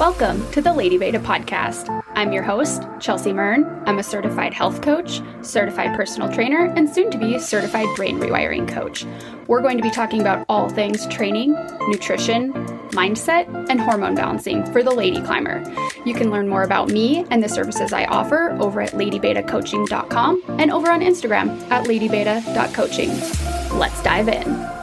Welcome to the Lady Beta podcast. I'm your host, Chelsea Mern. I'm a certified health coach, certified personal trainer, and soon to be certified brain rewiring coach. We're going to be talking about all things training, nutrition, mindset, and hormone balancing for the lady climber. You can learn more about me and the services I offer over at ladybetacoaching.com and over on Instagram at ladybeta.coaching. Let's dive in.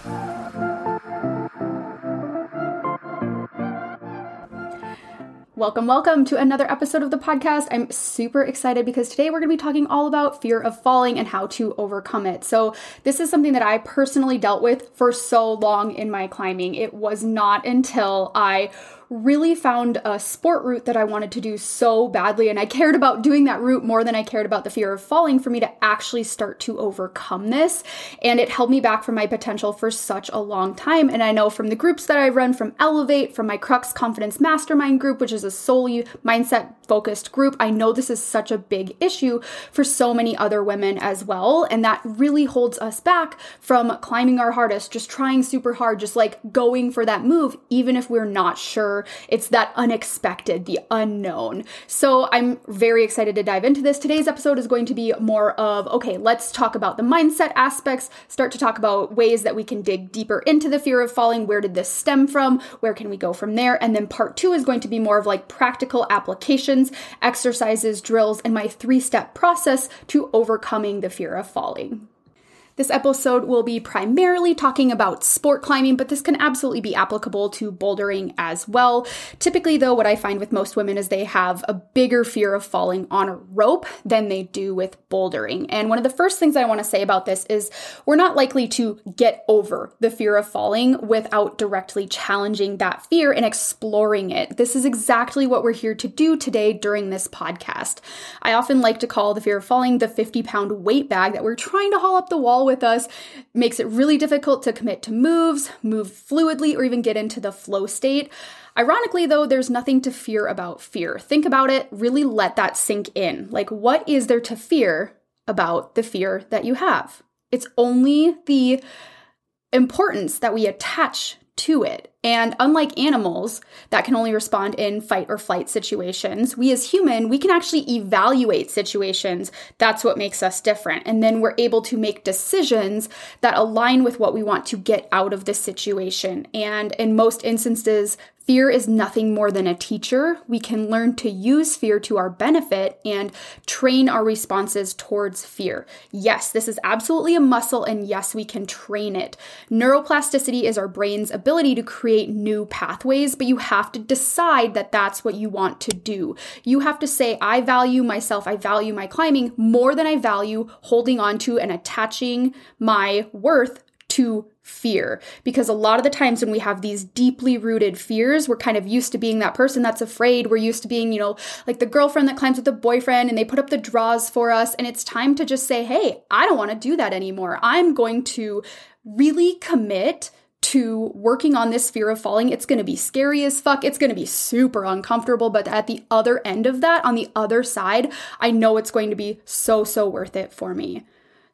Welcome, welcome to another episode of the podcast. I'm super excited because today we're going to be talking all about fear of falling and how to overcome it. So, this is something that I personally dealt with for so long in my climbing. It was not until I really found a sport route that I wanted to do so badly. And I cared about doing that route more than I cared about the fear of falling for me to actually start to overcome this. And it held me back from my potential for such a long time. And I know from the groups that I run, from Elevate, from my Crux Confidence Mastermind group, which is a solely mindset focused group, I know this is such a big issue for so many other women as well. And that really holds us back from climbing our hardest, just trying super hard, just like going for that move, even if we're not sure it's that unexpected, the unknown. So I'm very excited to dive into this. Today's episode is going to be more of okay, let's talk about the mindset aspects, start to talk about ways that we can dig deeper into the fear of falling. Where did this stem from? Where can we go from there? And then part two is going to be more of like practical applications, exercises, drills, and my three step process to overcoming the fear of falling. This episode will be primarily talking about sport climbing, but this can absolutely be applicable to bouldering as well. Typically, though, what I find with most women is they have a bigger fear of falling on a rope than they do with bouldering. And one of the first things I want to say about this is we're not likely to get over the fear of falling without directly challenging that fear and exploring it. This is exactly what we're here to do today during this podcast. I often like to call the fear of falling the 50 pound weight bag that we're trying to haul up the wall with us, makes it really difficult to commit to moves, move fluidly, or even get into the flow state. Ironically, though, there's nothing to fear about fear. Think about it, really let that sink in. Like, what is there to fear about the fear that you have? It's only the importance that we attach to it. And unlike animals that can only respond in fight or flight situations, we as human, we can actually evaluate situations. That's what makes us different. And then we're able to make decisions that align with what we want to get out of the situation. And in most instances, Fear is nothing more than a teacher. We can learn to use fear to our benefit and train our responses towards fear. Yes, this is absolutely a muscle, and yes, we can train it. Neuroplasticity is our brain's ability to create new pathways, but you have to decide that that's what you want to do. You have to say, I value myself, I value my climbing more than I value holding on to and attaching my worth to fear because a lot of the times when we have these deeply rooted fears we're kind of used to being that person that's afraid we're used to being you know like the girlfriend that climbs with the boyfriend and they put up the draws for us and it's time to just say hey i don't want to do that anymore i'm going to really commit to working on this fear of falling. It's going to be scary as fuck. It's going to be super uncomfortable. But at the other end of that, on the other side, I know it's going to be so, so worth it for me.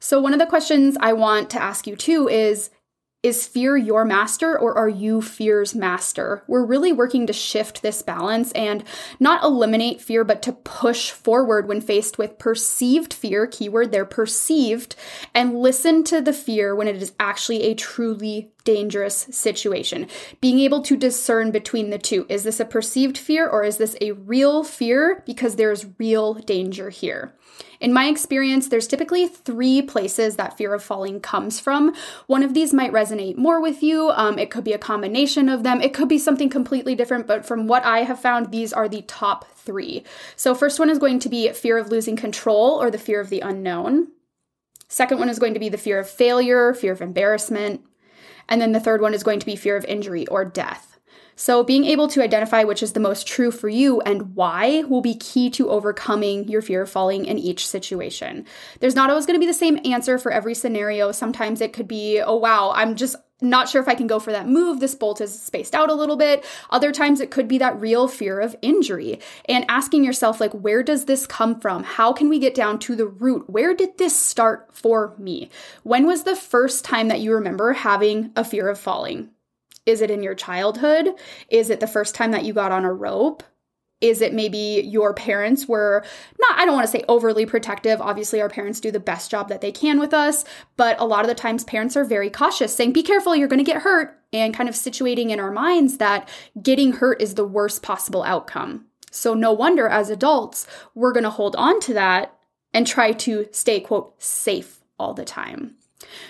So, one of the questions I want to ask you too is is fear your master or are you fear's master? We're really working to shift this balance and not eliminate fear, but to push forward when faced with perceived fear, keyword they're perceived, and listen to the fear when it is actually a truly dangerous situation. Being able to discern between the two. Is this a perceived fear or is this a real fear because there's real danger here? In my experience, there's typically three places that fear of falling comes from. One of these might resonate more with you. Um, it could be a combination of them. It could be something completely different, but from what I have found, these are the top three. So, first one is going to be fear of losing control or the fear of the unknown. Second one is going to be the fear of failure, fear of embarrassment. And then the third one is going to be fear of injury or death. So, being able to identify which is the most true for you and why will be key to overcoming your fear of falling in each situation. There's not always going to be the same answer for every scenario. Sometimes it could be, oh, wow, I'm just not sure if I can go for that move. This bolt is spaced out a little bit. Other times it could be that real fear of injury and asking yourself, like, where does this come from? How can we get down to the root? Where did this start for me? When was the first time that you remember having a fear of falling? Is it in your childhood? Is it the first time that you got on a rope? Is it maybe your parents were not, I don't want to say overly protective. Obviously, our parents do the best job that they can with us, but a lot of the times parents are very cautious, saying, be careful, you're going to get hurt, and kind of situating in our minds that getting hurt is the worst possible outcome. So, no wonder as adults, we're going to hold on to that and try to stay, quote, safe all the time.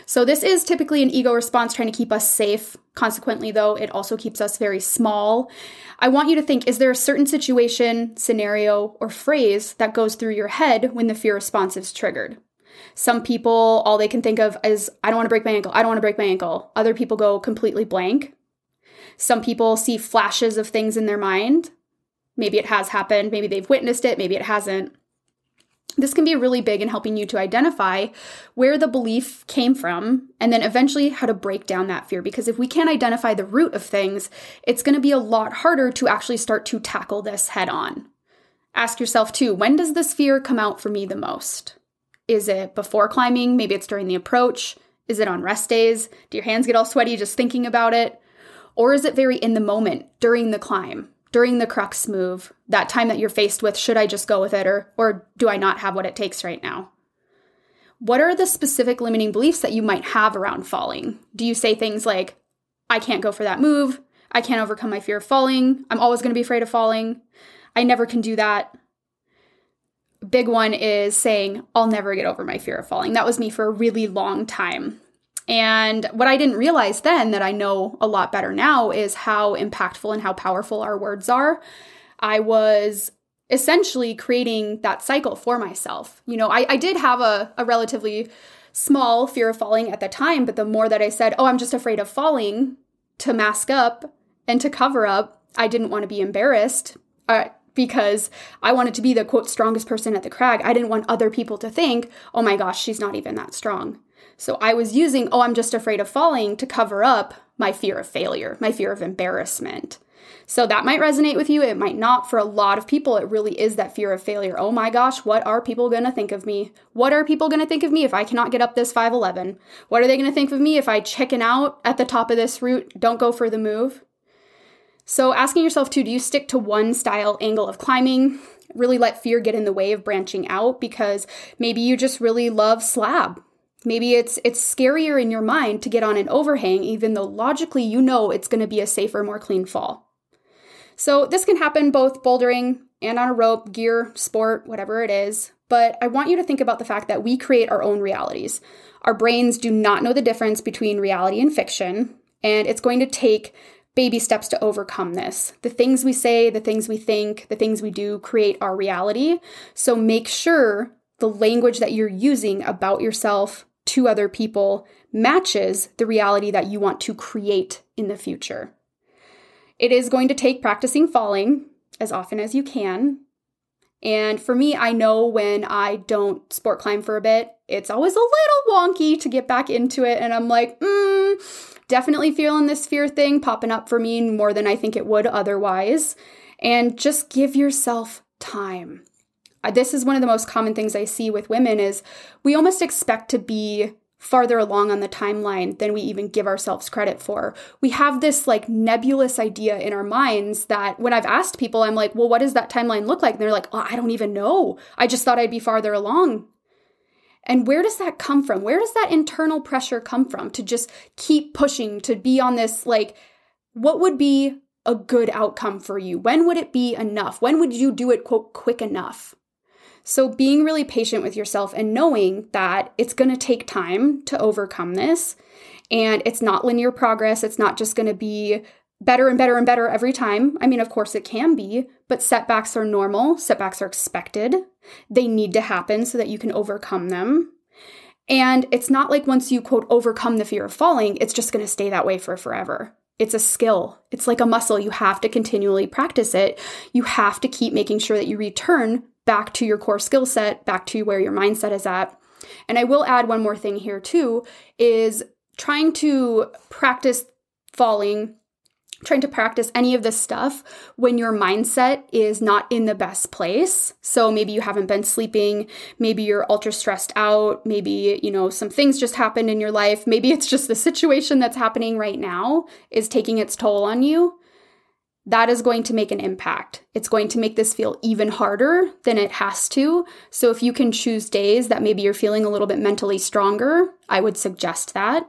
So, this is typically an ego response trying to keep us safe. Consequently, though, it also keeps us very small. I want you to think is there a certain situation, scenario, or phrase that goes through your head when the fear response is triggered? Some people, all they can think of is, I don't want to break my ankle. I don't want to break my ankle. Other people go completely blank. Some people see flashes of things in their mind. Maybe it has happened. Maybe they've witnessed it. Maybe it hasn't. This can be really big in helping you to identify where the belief came from and then eventually how to break down that fear. Because if we can't identify the root of things, it's going to be a lot harder to actually start to tackle this head on. Ask yourself too when does this fear come out for me the most? Is it before climbing? Maybe it's during the approach. Is it on rest days? Do your hands get all sweaty just thinking about it? Or is it very in the moment during the climb? During the crux move, that time that you're faced with, should I just go with it or or do I not have what it takes right now? What are the specific limiting beliefs that you might have around falling? Do you say things like I can't go for that move, I can't overcome my fear of falling, I'm always going to be afraid of falling, I never can do that. Big one is saying I'll never get over my fear of falling. That was me for a really long time. And what I didn't realize then that I know a lot better now is how impactful and how powerful our words are. I was essentially creating that cycle for myself. You know, I, I did have a, a relatively small fear of falling at the time, but the more that I said, oh, I'm just afraid of falling to mask up and to cover up, I didn't want to be embarrassed. Uh, because I wanted to be the quote strongest person at the crag. I didn't want other people to think, oh my gosh, she's not even that strong. So I was using, oh, I'm just afraid of falling to cover up my fear of failure, my fear of embarrassment. So that might resonate with you. It might not. For a lot of people, it really is that fear of failure. Oh my gosh, what are people going to think of me? What are people going to think of me if I cannot get up this 511? What are they going to think of me if I chicken out at the top of this route, don't go for the move? So asking yourself too, do you stick to one style angle of climbing? Really let fear get in the way of branching out because maybe you just really love slab Maybe it's it's scarier in your mind to get on an overhang even though logically you know it's going to be a safer, more clean fall. So this can happen both bouldering and on a rope, gear, sport, whatever it is. But I want you to think about the fact that we create our own realities. Our brains do not know the difference between reality and fiction, and it's going to take baby steps to overcome this. The things we say, the things we think, the things we do create our reality. So make sure the language that you're using about yourself to other people matches the reality that you want to create in the future. It is going to take practicing falling as often as you can. And for me, I know when I don't sport climb for a bit, it's always a little wonky to get back into it. And I'm like, mm, definitely feeling this fear thing popping up for me more than I think it would otherwise. And just give yourself time this is one of the most common things I see with women is we almost expect to be farther along on the timeline than we even give ourselves credit for. We have this like nebulous idea in our minds that when I've asked people, I'm like, well, what does that timeline look like? And they're like, oh, I don't even know. I just thought I'd be farther along. And where does that come from? Where does that internal pressure come from to just keep pushing, to be on this like, what would be a good outcome for you? When would it be enough? When would you do it, quote, quick enough? So, being really patient with yourself and knowing that it's going to take time to overcome this. And it's not linear progress. It's not just going to be better and better and better every time. I mean, of course, it can be, but setbacks are normal. Setbacks are expected. They need to happen so that you can overcome them. And it's not like once you, quote, overcome the fear of falling, it's just going to stay that way for forever. It's a skill. It's like a muscle. You have to continually practice it. You have to keep making sure that you return back to your core skill set, back to where your mindset is at. And I will add one more thing here too is trying to practice falling trying to practice any of this stuff when your mindset is not in the best place. So maybe you haven't been sleeping, maybe you're ultra stressed out, maybe, you know, some things just happened in your life, maybe it's just the situation that's happening right now is taking its toll on you. That is going to make an impact. It's going to make this feel even harder than it has to. So, if you can choose days that maybe you're feeling a little bit mentally stronger, I would suggest that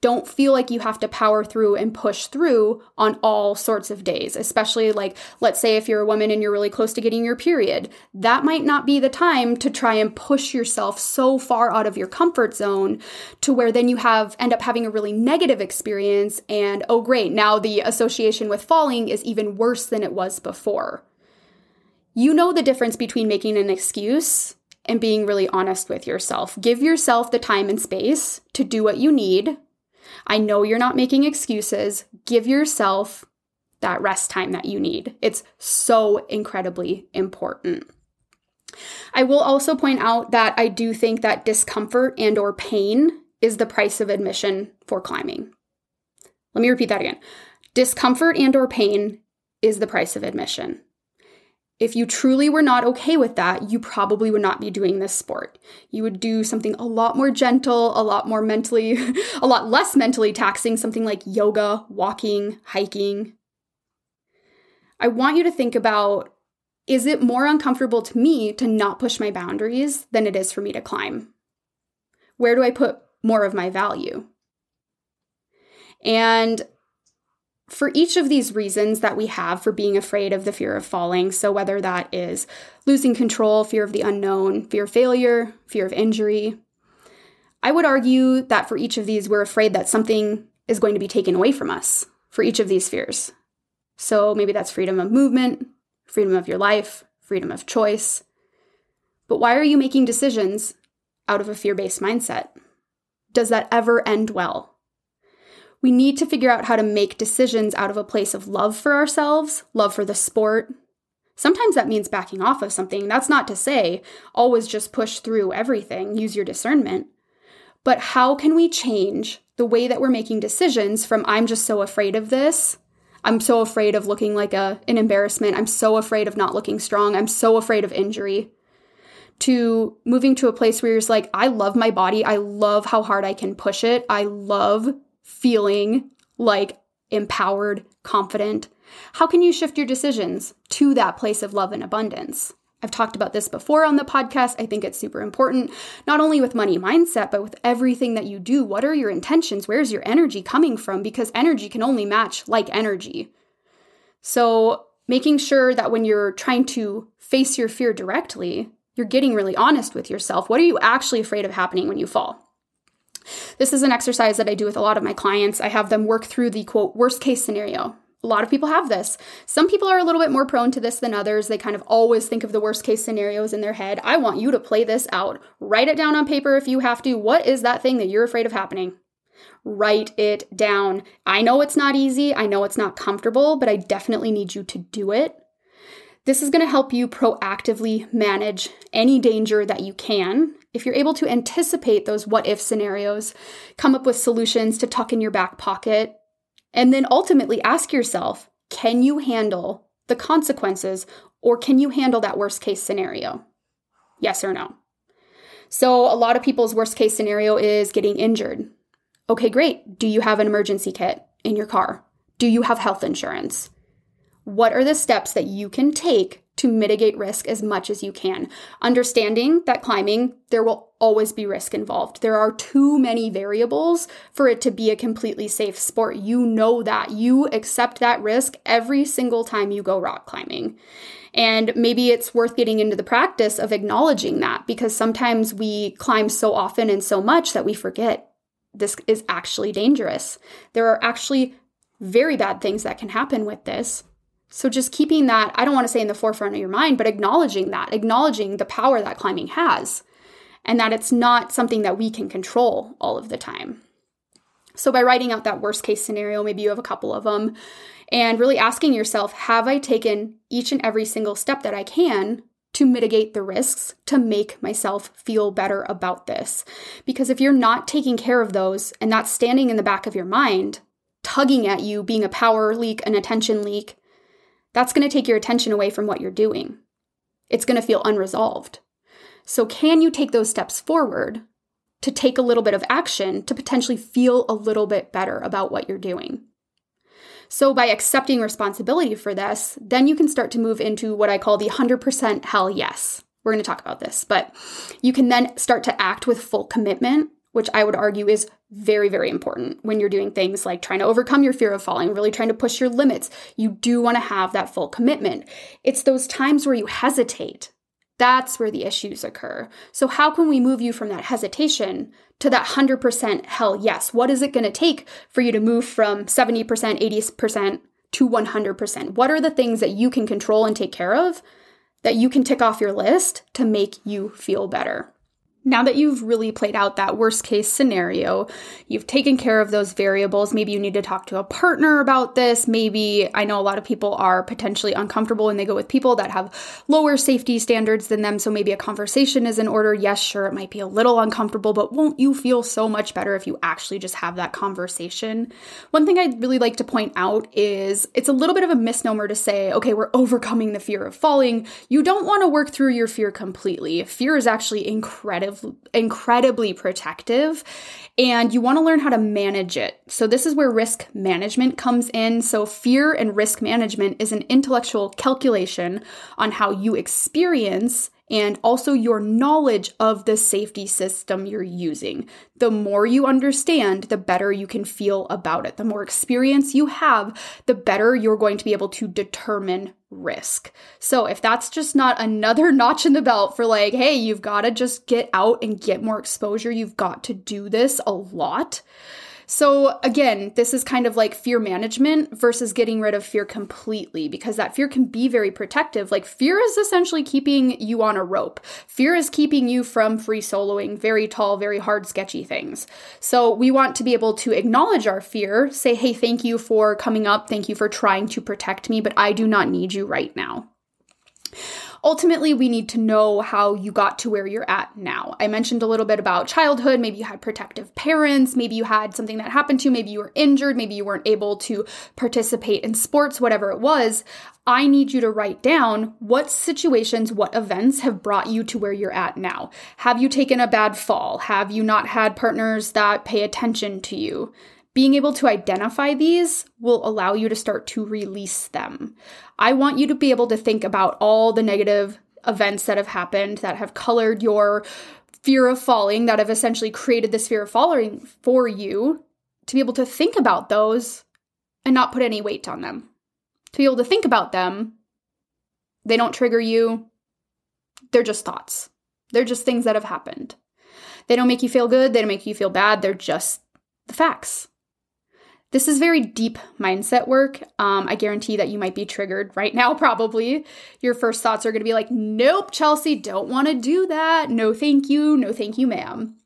don't feel like you have to power through and push through on all sorts of days, especially like, let's say if you're a woman and you're really close to getting your period, that might not be the time to try and push yourself so far out of your comfort zone to where then you have end up having a really negative experience and oh great, now the association with falling is even worse than it was before. You know the difference between making an excuse and being really honest with yourself. Give yourself the time and space to do what you need I know you're not making excuses. Give yourself that rest time that you need. It's so incredibly important. I will also point out that I do think that discomfort and or pain is the price of admission for climbing. Let me repeat that again. Discomfort and or pain is the price of admission. If you truly were not okay with that, you probably would not be doing this sport. You would do something a lot more gentle, a lot more mentally, a lot less mentally taxing, something like yoga, walking, hiking. I want you to think about is it more uncomfortable to me to not push my boundaries than it is for me to climb? Where do I put more of my value? And for each of these reasons that we have for being afraid of the fear of falling, so whether that is losing control, fear of the unknown, fear of failure, fear of injury, I would argue that for each of these, we're afraid that something is going to be taken away from us for each of these fears. So maybe that's freedom of movement, freedom of your life, freedom of choice. But why are you making decisions out of a fear based mindset? Does that ever end well? We need to figure out how to make decisions out of a place of love for ourselves, love for the sport. Sometimes that means backing off of something. That's not to say always just push through everything, use your discernment. But how can we change the way that we're making decisions from I'm just so afraid of this? I'm so afraid of looking like a an embarrassment. I'm so afraid of not looking strong. I'm so afraid of injury. To moving to a place where you're just like, I love my body. I love how hard I can push it. I love feeling like empowered, confident? How can you shift your decisions to that place of love and abundance? I've talked about this before on the podcast. I think it's super important, not only with money mindset, but with everything that you do. What are your intentions? Where's your energy coming from? Because energy can only match like energy. So, making sure that when you're trying to face your fear directly, you're getting really honest with yourself. What are you actually afraid of happening when you fall? This is an exercise that I do with a lot of my clients. I have them work through the quote, worst case scenario. A lot of people have this. Some people are a little bit more prone to this than others. They kind of always think of the worst case scenarios in their head. I want you to play this out. Write it down on paper if you have to. What is that thing that you're afraid of happening? Write it down. I know it's not easy. I know it's not comfortable, but I definitely need you to do it. This is going to help you proactively manage any danger that you can if you're able to anticipate those what if scenarios, come up with solutions to tuck in your back pocket, and then ultimately ask yourself can you handle the consequences or can you handle that worst case scenario? Yes or no? So, a lot of people's worst case scenario is getting injured. Okay, great. Do you have an emergency kit in your car? Do you have health insurance? What are the steps that you can take to mitigate risk as much as you can. Understanding that climbing, there will always be risk involved. There are too many variables for it to be a completely safe sport. You know that. You accept that risk every single time you go rock climbing. And maybe it's worth getting into the practice of acknowledging that because sometimes we climb so often and so much that we forget this is actually dangerous. There are actually very bad things that can happen with this. So just keeping that, I don't want to say in the forefront of your mind, but acknowledging that, acknowledging the power that climbing has, and that it's not something that we can control all of the time. So by writing out that worst case scenario, maybe you have a couple of them, and really asking yourself, have I taken each and every single step that I can to mitigate the risks to make myself feel better about this? Because if you're not taking care of those and that's standing in the back of your mind, tugging at you, being a power leak, an attention leak, that's going to take your attention away from what you're doing. It's going to feel unresolved. So, can you take those steps forward to take a little bit of action to potentially feel a little bit better about what you're doing? So, by accepting responsibility for this, then you can start to move into what I call the 100% hell yes. We're going to talk about this, but you can then start to act with full commitment, which I would argue is very, very important when you're doing things like trying to overcome your fear of falling, really trying to push your limits. You do want to have that full commitment. It's those times where you hesitate that's where the issues occur. So, how can we move you from that hesitation to that 100% hell yes? What is it going to take for you to move from 70%, 80% to 100%? What are the things that you can control and take care of that you can tick off your list to make you feel better? Now that you've really played out that worst case scenario, you've taken care of those variables. Maybe you need to talk to a partner about this. Maybe I know a lot of people are potentially uncomfortable when they go with people that have lower safety standards than them. So maybe a conversation is in order. Yes, sure, it might be a little uncomfortable, but won't you feel so much better if you actually just have that conversation? One thing I'd really like to point out is it's a little bit of a misnomer to say, okay, we're overcoming the fear of falling. You don't want to work through your fear completely. Fear is actually incredible incredibly protective and you want to learn how to manage it. So this is where risk management comes in. So fear and risk management is an intellectual calculation on how you experience and also your knowledge of the safety system you're using. The more you understand, the better you can feel about it. The more experience you have, the better you're going to be able to determine risk. So if that's just not another notch in the belt for like, hey, you've got to just get out and get more exposure, you've got to do this a lot so, again, this is kind of like fear management versus getting rid of fear completely because that fear can be very protective. Like, fear is essentially keeping you on a rope, fear is keeping you from free soloing very tall, very hard, sketchy things. So, we want to be able to acknowledge our fear, say, hey, thank you for coming up, thank you for trying to protect me, but I do not need you right now ultimately, we need to know how you got to where you're at now. I mentioned a little bit about childhood. Maybe you had protective parents. Maybe you had something that happened to you. Maybe you were injured. Maybe you weren't able to participate in sports, whatever it was. I need you to write down what situations, what events have brought you to where you're at now. Have you taken a bad fall? Have you not had partners that pay attention to you? Being able to identify these will allow you to start to release them. I want you to be able to think about all the negative events that have happened that have colored your fear of falling, that have essentially created this fear of falling for you, to be able to think about those and not put any weight on them. To be able to think about them, they don't trigger you, they're just thoughts. They're just things that have happened. They don't make you feel good, they don't make you feel bad, they're just the facts. This is very deep mindset work. Um, I guarantee that you might be triggered right now, probably. Your first thoughts are going to be like, nope, Chelsea, don't want to do that. No, thank you. No, thank you, ma'am.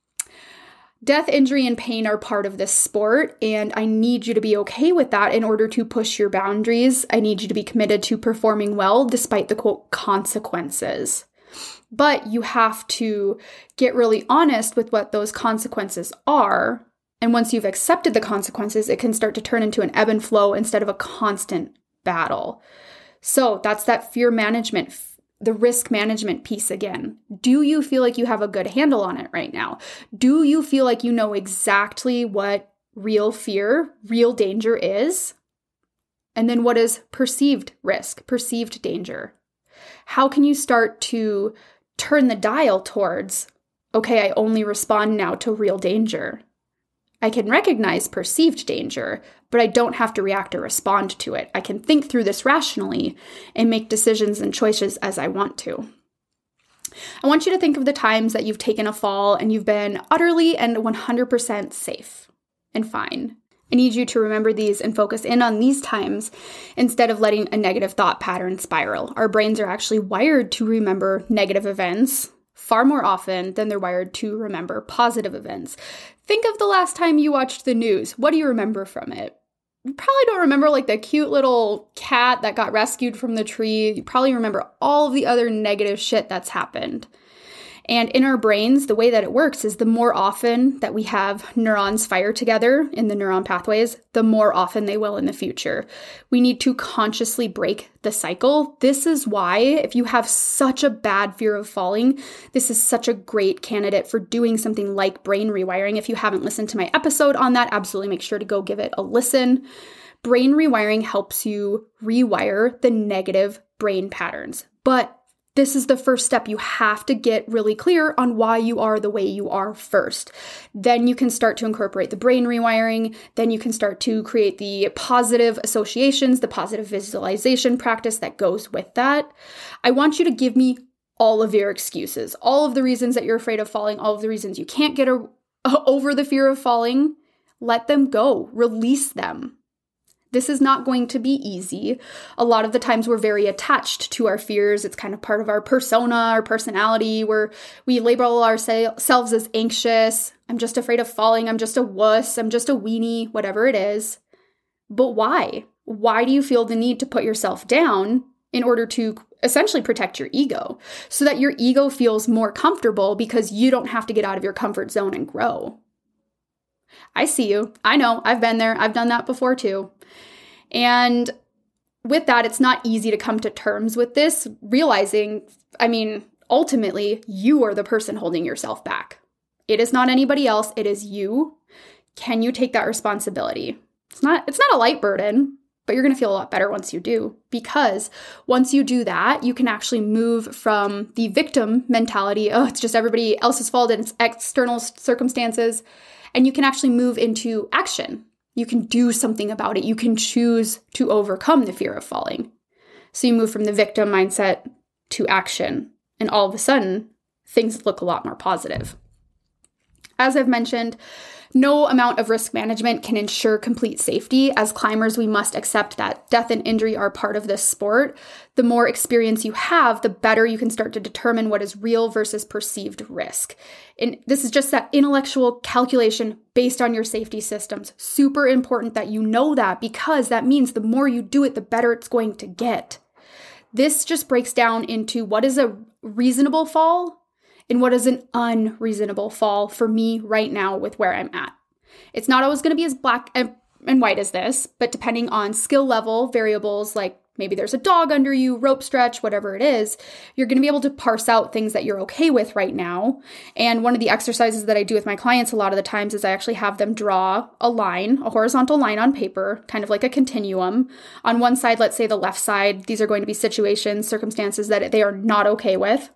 Death, injury, and pain are part of this sport, and I need you to be okay with that in order to push your boundaries. I need you to be committed to performing well despite the quote consequences. But you have to get really honest with what those consequences are and once you've accepted the consequences, it can start to turn into an ebb and flow instead of a constant battle. So that's that fear management, the risk management piece again. Do you feel like you have a good handle on it right now? Do you feel like you know exactly what real fear, real danger is? And then what is perceived risk, perceived danger? How can you start to turn the dial towards, okay, I only respond now to real danger? I can recognize perceived danger, but I don't have to react or respond to it. I can think through this rationally and make decisions and choices as I want to. I want you to think of the times that you've taken a fall and you've been utterly and 100% safe and fine. I need you to remember these and focus in on these times instead of letting a negative thought pattern spiral. Our brains are actually wired to remember negative events far more often than they're wired to remember positive events. Think of the last time you watched the news. What do you remember from it? You probably don't remember like the cute little cat that got rescued from the tree. You probably remember all of the other negative shit that's happened. And in our brains, the way that it works is the more often that we have neurons fire together in the neuron pathways, the more often they will in the future. We need to consciously break the cycle. This is why, if you have such a bad fear of falling, this is such a great candidate for doing something like brain rewiring. If you haven't listened to my episode on that, absolutely make sure to go give it a listen. Brain rewiring helps you rewire the negative brain patterns. But this is the first step. You have to get really clear on why you are the way you are first. Then you can start to incorporate the brain rewiring. Then you can start to create the positive associations, the positive visualization practice that goes with that. I want you to give me all of your excuses, all of the reasons that you're afraid of falling, all of the reasons you can't get a, over the fear of falling. Let them go, release them. This is not going to be easy. A lot of the times we're very attached to our fears. It's kind of part of our persona, our personality, where we label ourselves as anxious. I'm just afraid of falling. I'm just a wuss. I'm just a weenie, whatever it is. But why? Why do you feel the need to put yourself down in order to essentially protect your ego so that your ego feels more comfortable because you don't have to get out of your comfort zone and grow? I see you. I know. I've been there. I've done that before too. And with that, it's not easy to come to terms with this, realizing, I mean, ultimately, you are the person holding yourself back. It is not anybody else, it is you. Can you take that responsibility? It's not it's not a light burden, but you're going to feel a lot better once you do because once you do that, you can actually move from the victim mentality, oh, it's just everybody else's fault and it's external circumstances, and you can actually move into action. You can do something about it. You can choose to overcome the fear of falling. So you move from the victim mindset to action, and all of a sudden, things look a lot more positive. As I've mentioned, no amount of risk management can ensure complete safety. As climbers, we must accept that death and injury are part of this sport. The more experience you have, the better you can start to determine what is real versus perceived risk. And this is just that intellectual calculation based on your safety systems. Super important that you know that because that means the more you do it, the better it's going to get. This just breaks down into what is a reasonable fall in what is an unreasonable fall for me right now with where I'm at. It's not always going to be as black and, white as this, but depending on skill level variables like maybe there's a dog under you, rope stretch, whatever it is, you're going to be able to parse out things that you're okay with right now. And one of the exercises that I do with my clients a lot of the times is I actually have them draw a line, a horizontal line on paper, kind of like a continuum. On one side, let's say the left side, these are going to be situations, circumstances that they are not okay with.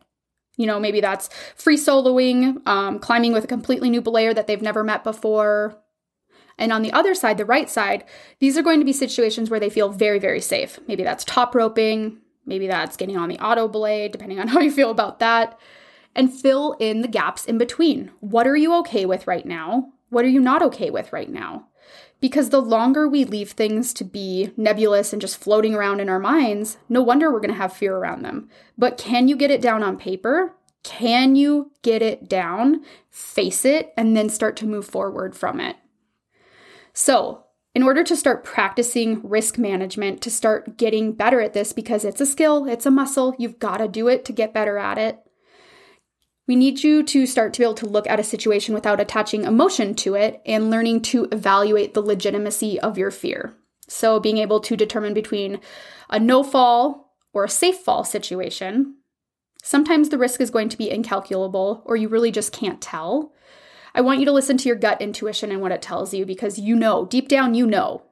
You know, maybe that's free soloing, um, climbing with a completely new belayer that they've never met before. And on the other side, the right side, these are going to be situations where they feel very, very safe. Maybe that's top roping, maybe that's getting on the auto belay, depending on how you feel about that. And fill in the gaps in between. What are you okay with right now? What are you not okay with right now? Because the longer we leave things to be nebulous and just floating around in our minds, no wonder we're going to have fear around them. But can you get it down on paper? Can you get it down, face it, and then start to move forward from it? So, in order to start practicing risk management, to start getting better at this, because it's a skill, it's a muscle, you've got to do it to get better at it. We need you to start to be able to look at a situation without attaching emotion to it and learning to evaluate the legitimacy of your fear. So, being able to determine between a no fall or a safe fall situation. Sometimes the risk is going to be incalculable or you really just can't tell. I want you to listen to your gut intuition and what it tells you because you know, deep down, you know.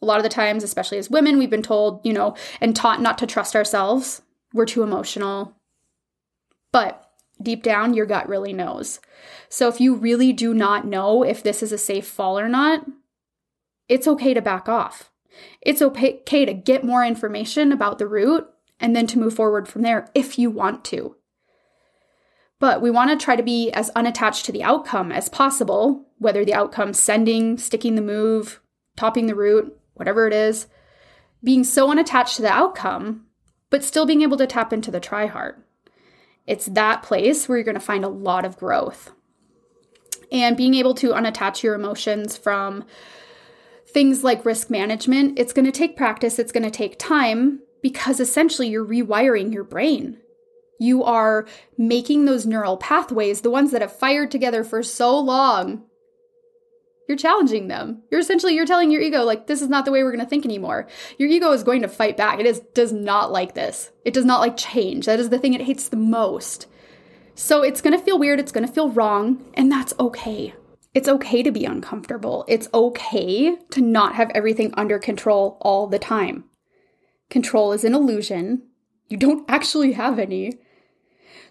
A lot of the times, especially as women, we've been told, you know, and taught not to trust ourselves. We're too emotional. But deep down, your gut really knows. So if you really do not know if this is a safe fall or not, it's okay to back off. It's okay to get more information about the route and then to move forward from there if you want to. But we want to try to be as unattached to the outcome as possible, whether the outcome sending, sticking the move, topping the route, whatever it is, being so unattached to the outcome, but still being able to tap into the try hard. It's that place where you're going to find a lot of growth. And being able to unattach your emotions from things like risk management, it's going to take practice, it's going to take time because essentially you're rewiring your brain. You are making those neural pathways, the ones that have fired together for so long, you're challenging them. You're essentially you're telling your ego like this is not the way we're going to think anymore. Your ego is going to fight back. It is does not like this. It does not like change. That is the thing it hates the most. So it's going to feel weird, it's going to feel wrong, and that's okay. It's okay to be uncomfortable. It's okay to not have everything under control all the time. Control is an illusion. You don't actually have any.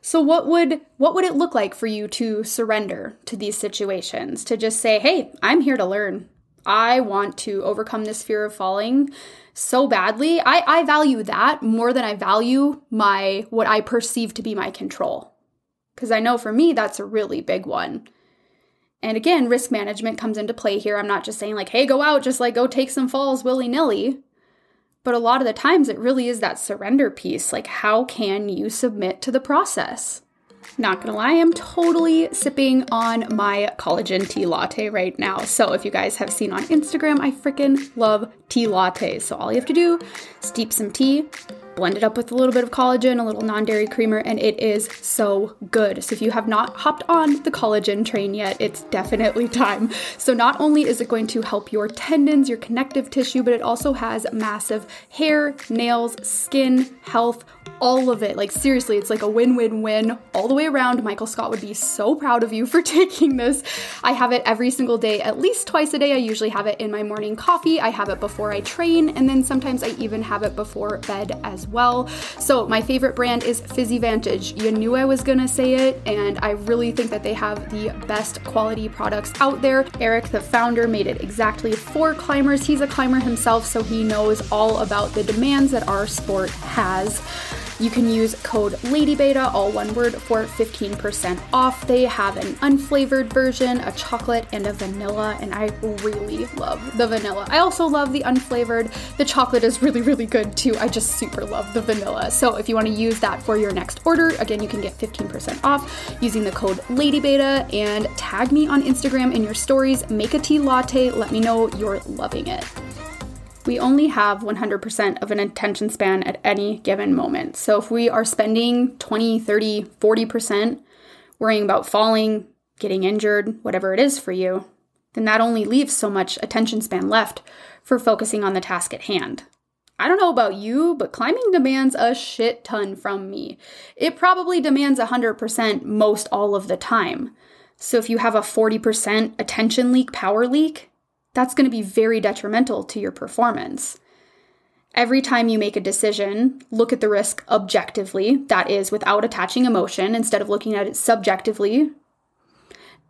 So what would what would it look like for you to surrender to these situations? To just say, "Hey, I'm here to learn. I want to overcome this fear of falling so badly. I, I value that more than I value my what I perceive to be my control. Because I know for me that's a really big one. And again, risk management comes into play here. I'm not just saying like, hey, go out, just like go take some falls willy-nilly. But a lot of the times, it really is that surrender piece. Like, how can you submit to the process? Not gonna lie, I'm totally sipping on my collagen tea latte right now. So, if you guys have seen on Instagram, I freaking love tea lattes. So, all you have to do, steep some tea, blend it up with a little bit of collagen, a little non dairy creamer, and it is so good. So, if you have not hopped on the collagen train yet, it's definitely time. So, not only is it going to help your tendons, your connective tissue, but it also has massive hair, nails, skin, health, all of it. Like, seriously, it's like a win win win all the way around. Michael Scott would be so proud of you for taking this. I have it every single day, at least twice a day. I usually have it in my morning coffee, I have it before I train, and then sometimes I even have it before bed as well. So, my favorite brand is PhysiVantage. You knew I was gonna say it, and I really think that they have the best quality products out there. Eric, the founder, made it exactly for climbers. He's a climber himself, so he knows all about the demands that our sport has. You can use code LadyBeta, all one word, for 15% off. They have an unflavored version, a chocolate, and a vanilla, and I really love the vanilla. I also love the unflavored. The chocolate is really, really good too. I just super love the vanilla. So if you want to use that for your next order, again, you can get 15% off using the code LadyBeta and tag me on Instagram in your stories. Make a tea latte. Let me know you're loving it we only have 100% of an attention span at any given moment. So if we are spending 20, 30, 40% worrying about falling, getting injured, whatever it is for you, then that only leaves so much attention span left for focusing on the task at hand. I don't know about you, but climbing demands a shit ton from me. It probably demands 100% most all of the time. So if you have a 40% attention leak, power leak, that's going to be very detrimental to your performance. Every time you make a decision, look at the risk objectively, that is, without attaching emotion, instead of looking at it subjectively.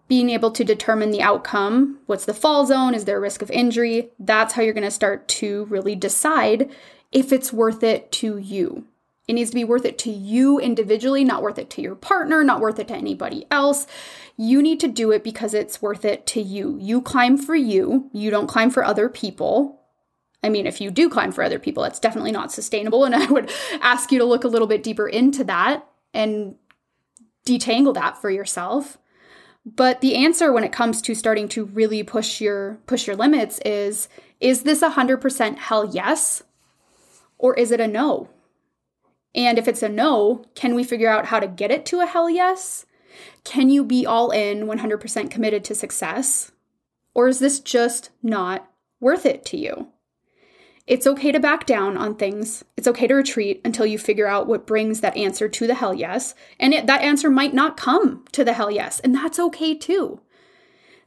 Being able to determine the outcome what's the fall zone? Is there a risk of injury? That's how you're going to start to really decide if it's worth it to you. It needs to be worth it to you individually, not worth it to your partner, not worth it to anybody else. You need to do it because it's worth it to you. You climb for you, you don't climb for other people. I mean, if you do climb for other people, that's definitely not sustainable. And I would ask you to look a little bit deeper into that and detangle that for yourself. But the answer when it comes to starting to really push your push your limits is is this a 100% hell yes or is it a no? And if it's a no, can we figure out how to get it to a hell yes? Can you be all in 100% committed to success? Or is this just not worth it to you? It's okay to back down on things. It's okay to retreat until you figure out what brings that answer to the hell yes. And it, that answer might not come to the hell yes, and that's okay too.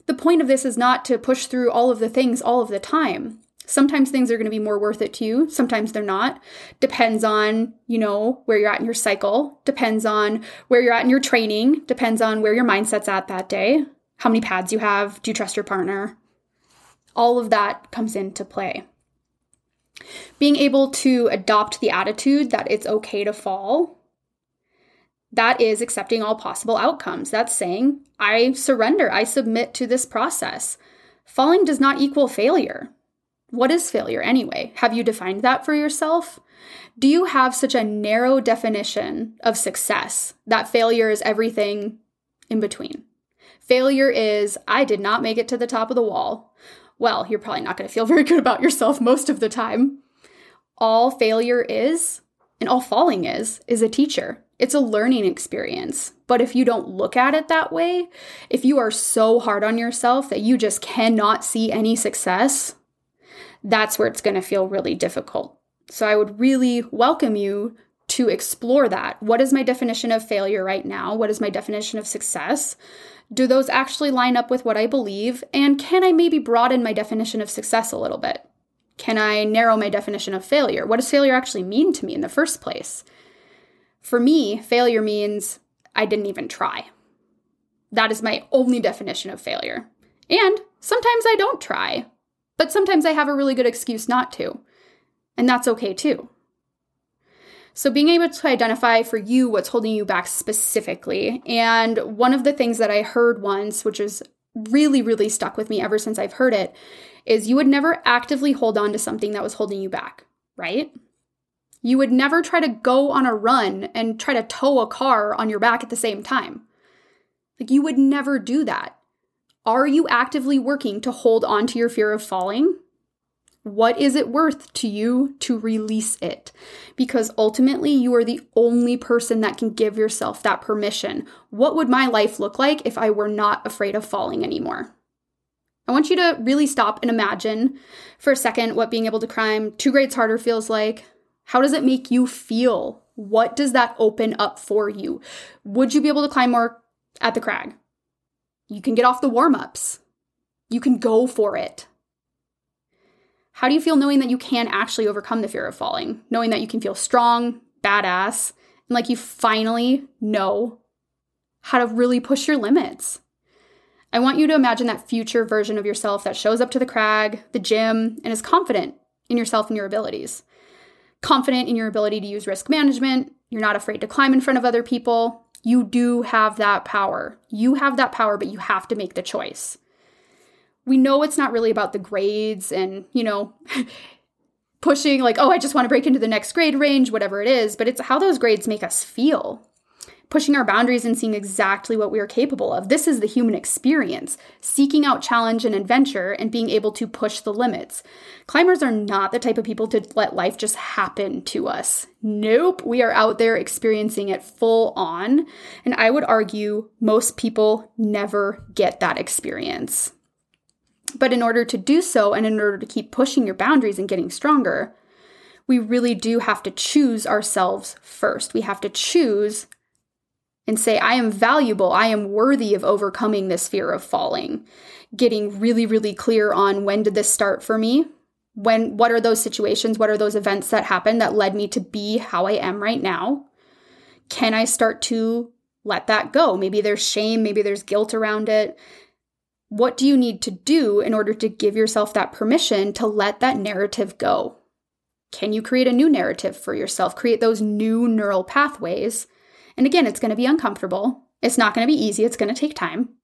The point of this is not to push through all of the things all of the time. Sometimes things are going to be more worth it to you, sometimes they're not. Depends on, you know, where you're at in your cycle, depends on where you're at in your training, depends on where your mindset's at that day, how many pads you have, do you trust your partner? All of that comes into play. Being able to adopt the attitude that it's okay to fall, that is accepting all possible outcomes. That's saying, I surrender, I submit to this process. Falling does not equal failure. What is failure anyway? Have you defined that for yourself? Do you have such a narrow definition of success that failure is everything in between? Failure is, I did not make it to the top of the wall. Well, you're probably not going to feel very good about yourself most of the time. All failure is, And all falling is, is a teacher. It's a learning experience. But if you don't look at it that way, if you are so hard on yourself that you just cannot see any success, that's where it's going to feel really difficult. So I would really welcome you to explore that. What is my definition of failure right now? What is my definition of success? Do those actually line up with what I believe? And can I maybe broaden my definition of success a little bit? Can I narrow my definition of failure? What does failure actually mean to me in the first place? For me, failure means I didn't even try. That is my only definition of failure. And sometimes I don't try, but sometimes I have a really good excuse not to. And that's okay too. So, being able to identify for you what's holding you back specifically. And one of the things that I heard once, which is really, really stuck with me ever since I've heard it, is you would never actively hold on to something that was holding you back, right? You would never try to go on a run and try to tow a car on your back at the same time. Like, you would never do that. Are you actively working to hold on to your fear of falling? What is it worth to you to release it? Because ultimately, you are the only person that can give yourself that permission. What would my life look like if I were not afraid of falling anymore? I want you to really stop and imagine for a second what being able to climb two grades harder feels like. How does it make you feel? What does that open up for you? Would you be able to climb more at the crag? You can get off the warm ups. You can go for it. How do you feel knowing that you can actually overcome the fear of falling? Knowing that you can feel strong, badass, and like you finally know how to really push your limits. I want you to imagine that future version of yourself that shows up to the crag, the gym, and is confident in yourself and your abilities. Confident in your ability to use risk management. You're not afraid to climb in front of other people. You do have that power. You have that power, but you have to make the choice we know it's not really about the grades and, you know, pushing like, oh, I just want to break into the next grade range, whatever it is, but it's how those grades make us feel. Pushing our boundaries and seeing exactly what we are capable of. This is the human experience, seeking out challenge and adventure and being able to push the limits. Climbers are not the type of people to let life just happen to us. Nope, we are out there experiencing it full on. And I would argue most people never get that experience. But in order to do so, and in order to keep pushing your boundaries and getting stronger, we really do have to choose ourselves first. We have to choose and say, I am valuable. I am worthy of overcoming this fear of falling. Getting really, really clear on when did this start for me? When, what are those situations? What are those events that happened that led me to be how I am right now? Can I start to let that go? Maybe there's shame, maybe there's guilt around it. What do you need to do in order to give yourself that permission to let that narrative go? Can you create a new narrative for yourself? Create those new neural pathways. And again, it's going to be uncomfortable. It's not going to be easy. It's going to take time,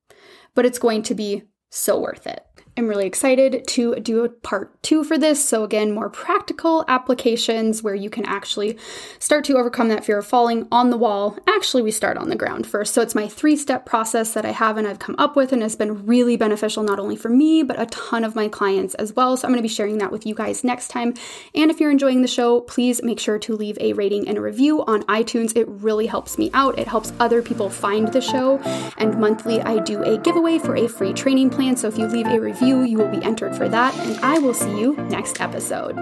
but it's going to be so worth it. I'm really excited to do a part two for this. So, again, more practical applications where you can actually start to overcome that fear of falling on the wall. Actually, we start on the ground first. So, it's my three step process that I have and I've come up with, and has been really beneficial not only for me, but a ton of my clients as well. So, I'm going to be sharing that with you guys next time. And if you're enjoying the show, please make sure to leave a rating and a review on iTunes. It really helps me out, it helps other people find the show. And monthly, I do a giveaway for a free training plan. So, if you leave a review, you will be entered for that, and I will see you next episode.